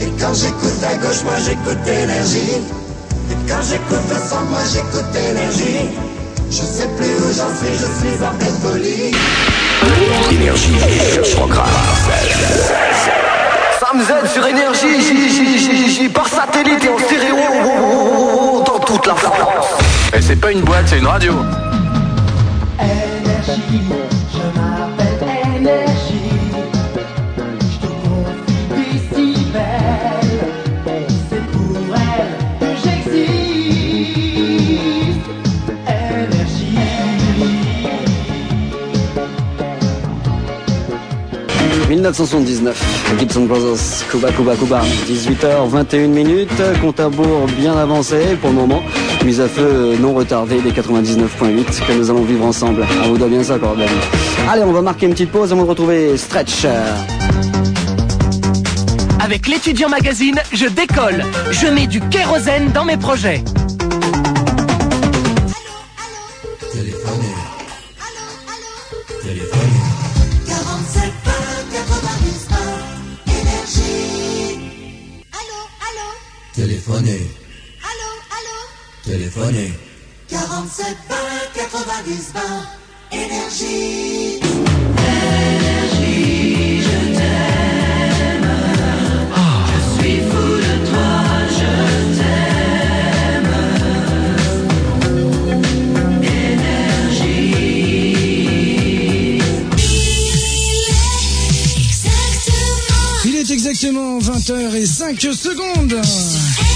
Et quand j'écoute à gauche, moi j'écoute énergie. Et quand j'écoute le son, moi j'écoute énergie. Je sais plus où j'en suis, je suis en pleine folie. Énergie sur Sam Z sur énergie, j- j- j- par satellite et en stéréo pas une boîte, c'est une radio. 1979, Gibson Brothers, Cuba, Cuba, Cuba. 18h21 minutes, compte à rebours bien avancé pour le moment. Mise à feu non retardée des 99.8 que nous allons vivre ensemble. On vous doit bien ça, Corbin. Allez, on va marquer une petite pause avant de retrouver Stretch. Avec l'étudiant magazine, je décolle. Je mets du kérosène dans mes projets. Téléphonez, Allô, allô? téléphonez. 47 20 90 20 énergie. Il est exactement 20h05 secondes.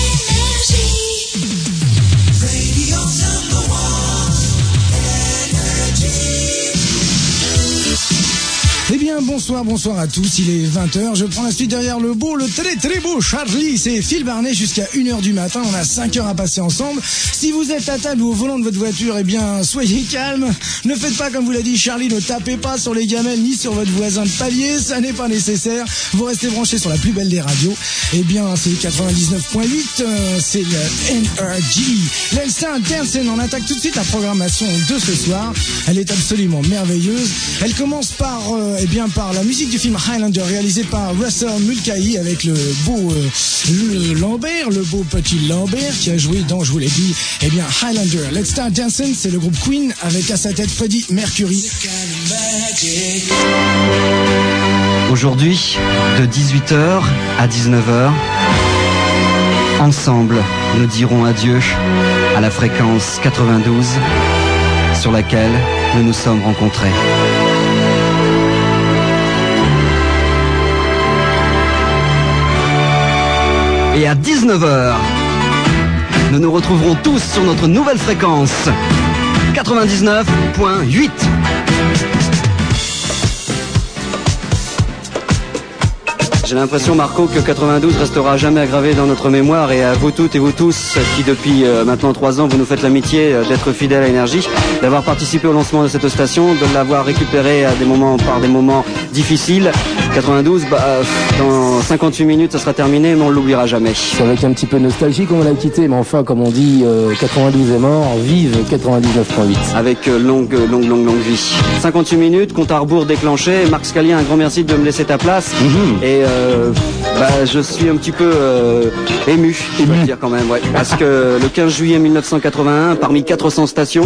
Bonsoir, bonsoir à tous. Il est 20h. Je prends la suite derrière le beau, le très très beau Charlie. C'est Phil Barnet jusqu'à 1h du matin. On a 5 heures à passer ensemble. Si vous êtes à table ou au volant de votre voiture, eh bien, soyez calme. Ne faites pas comme vous l'a dit Charlie. Ne tapez pas sur les gamelles ni sur votre voisin de palier. Ça n'est pas nécessaire. Vous restez branchés sur la plus belle des radios. Eh bien, c'est 99.8. euh, c'est le NRG. L'Elstar Dancing. On attaque tout de suite la programmation de ce soir. Elle est absolument merveilleuse. Elle commence par, euh, eh bien, par la musique du film Highlander réalisé par Russell Mulcahy avec le beau euh, Lambert, le beau petit Lambert qui a joué dans, je vous l'ai dit, eh bien, Highlander. Let's Start Dancing, c'est le groupe Queen avec à sa tête Freddie Mercury. Aujourd'hui, de 18h à 19h, ensemble, nous dirons adieu à la fréquence 92 sur laquelle nous nous sommes rencontrés. Et à 19h, nous nous retrouverons tous sur notre nouvelle fréquence 99.8. J'ai l'impression, Marco, que 92 restera jamais aggravé dans notre mémoire et à vous toutes et vous tous qui, depuis euh, maintenant trois ans, vous nous faites l'amitié euh, d'être fidèles à Énergie, d'avoir participé au lancement de cette station, de l'avoir récupéré à des moments, par des moments difficiles. 92, bah, euh, dans 58 minutes, ça sera terminé, mais on l'oubliera jamais. C'est avec un petit peu de nostalgie qu'on l'a quitté, mais enfin, comme on dit, euh, 92 est mort, vive 99.8. Avec euh, longue, longue, longue, longue vie. 58 minutes, compte à rebours déclenché. Marc Scalien, un grand merci de me laisser ta place. Et euh, bah, je suis un petit peu euh, ému, je dois le dire quand même, ouais. Parce que le 15 juillet 1981, parmi 400 stations,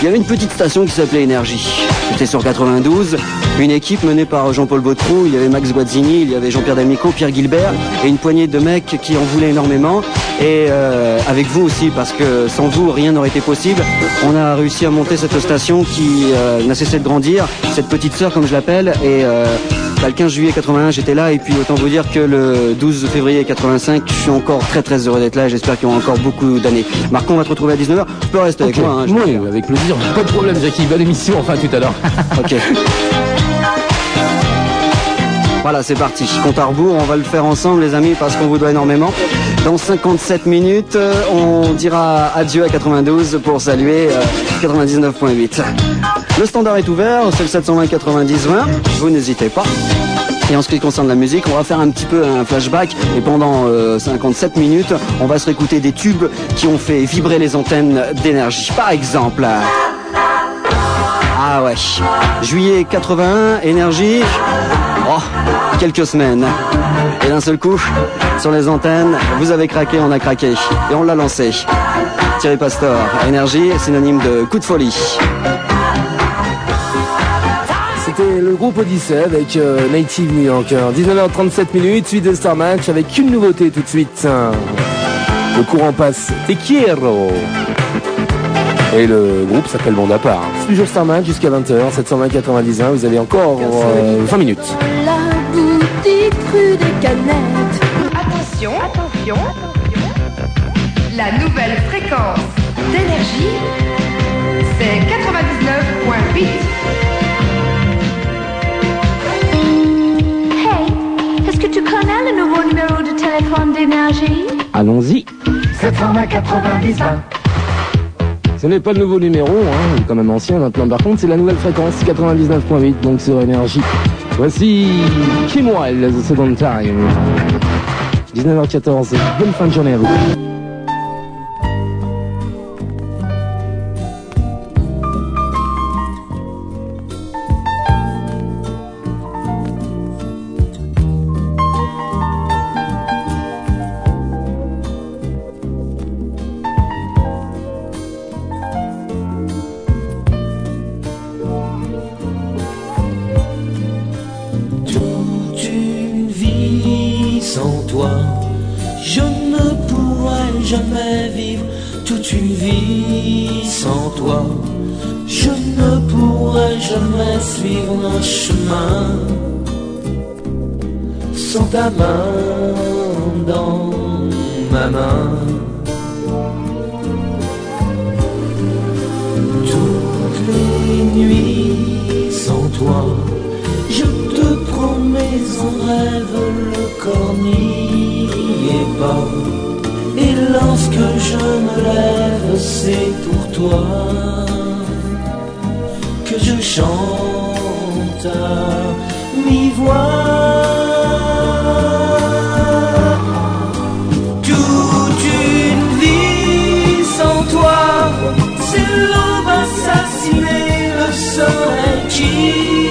il y avait une petite station qui s'appelait Énergie. C'était sur 92, une équipe menée par Jean-Paul Baudroux, il y avait Max Guazzini, il y avait Jean-Pierre D'Amico, Pierre Gilbert et une poignée de mecs qui en voulaient énormément. Et euh, avec vous aussi, parce que sans vous, rien n'aurait été possible. On a réussi à monter cette station qui euh, n'a cessé de grandir, cette petite sœur comme je l'appelle. Et euh, bah, le 15 juillet 81, j'étais là. Et puis autant vous dire que le 12 février 85, je suis encore très très heureux d'être là. J'espère qu'il y aura encore beaucoup d'années. Marco, on va te retrouver à 19h. Tu peux rester avec moi. hein, oui, avec plaisir. Pas de problème, Jackie. Bonne émission, enfin, tout à l'heure. Ok. Voilà, c'est parti. Compte à rebours, on va le faire ensemble, les amis, parce qu'on vous doit énormément. Dans 57 minutes, euh, on dira adieu à 92 pour saluer euh, 99.8. Le standard est ouvert, c'est le 720 90 20. Vous n'hésitez pas. Et en ce qui concerne la musique, on va faire un petit peu un flashback et pendant euh, 57 minutes, on va se réécouter des tubes qui ont fait vibrer les antennes d'énergie. Par exemple, ah ouais, juillet 81, énergie, quelques semaines. Et d'un seul coup, sur les antennes, vous avez craqué, on a craqué. Et on l'a lancé. Thierry Pastor, énergie, synonyme de coup de folie. C'était le groupe Odyssey avec euh, Native New Yorker. 19h37 minutes, suite de Star Match avec une nouveauté tout de suite. Le courant passe Te quiero. Et le groupe s'appelle Monde à part. Toujours Star Match jusqu'à 20h, 720 91. Vous avez encore euh, 20 minutes. Boutique rue des Canettes. Attention, attention, attention. La nouvelle fréquence d'énergie, c'est 99.8. Hey, est-ce que tu connais le nouveau numéro de téléphone d'énergie? Allons-y. 720 90 20. Ce n'est pas le nouveau numéro, hein, il est quand même ancien maintenant. Par contre, c'est la nouvelle fréquence 99.8, donc sur énergie. Voici Kim Wilde, The Second Time. 19h14, bonne fin de journée à vous. Je ne pourrais jamais vivre. Toute une vie sans toi, je ne pourrais jamais suivre un chemin sans ta main dans ma main. C'est pour toi que je chante à mi-voix. Toute une vie sans toi, c'est l'aube assassinée, le soleil qui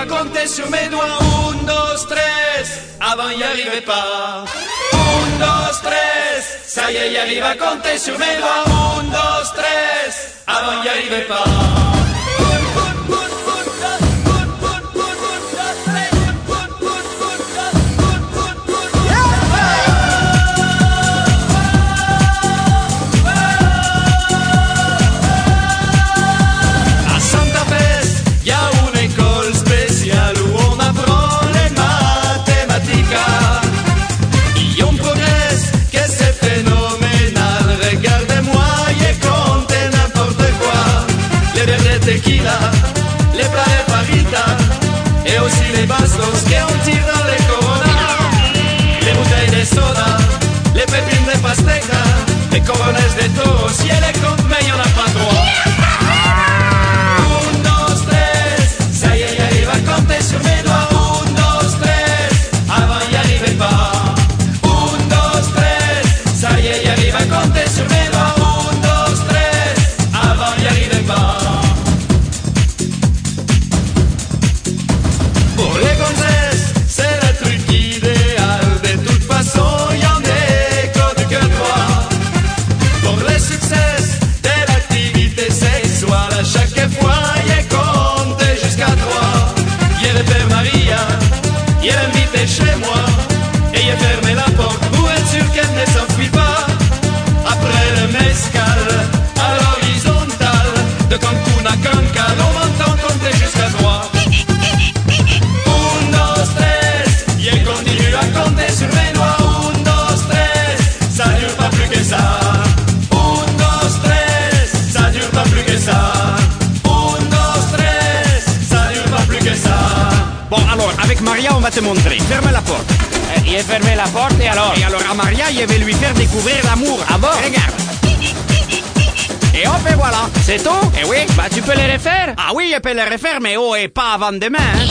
à compter sur mes doigts. Un, dos, tres, avant y arrivait pas. Un, dos, tres, ça y est, y arrive à compter sur mes doigts. Un, dos, tres, avant y arrivait pas. Y on va te montrer. Ferme la porte. Il a fermé la porte et alors Et alors à Maria, je vais lui faire découvrir l'amour. Ah bon Regarde. Et hop, et voilà. C'est tout? Et oui. Bah tu peux les refaire? Ah oui, je peux le refaire, mais oh, et pas avant demain. Hein.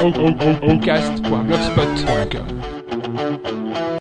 Oncast.blogspot.com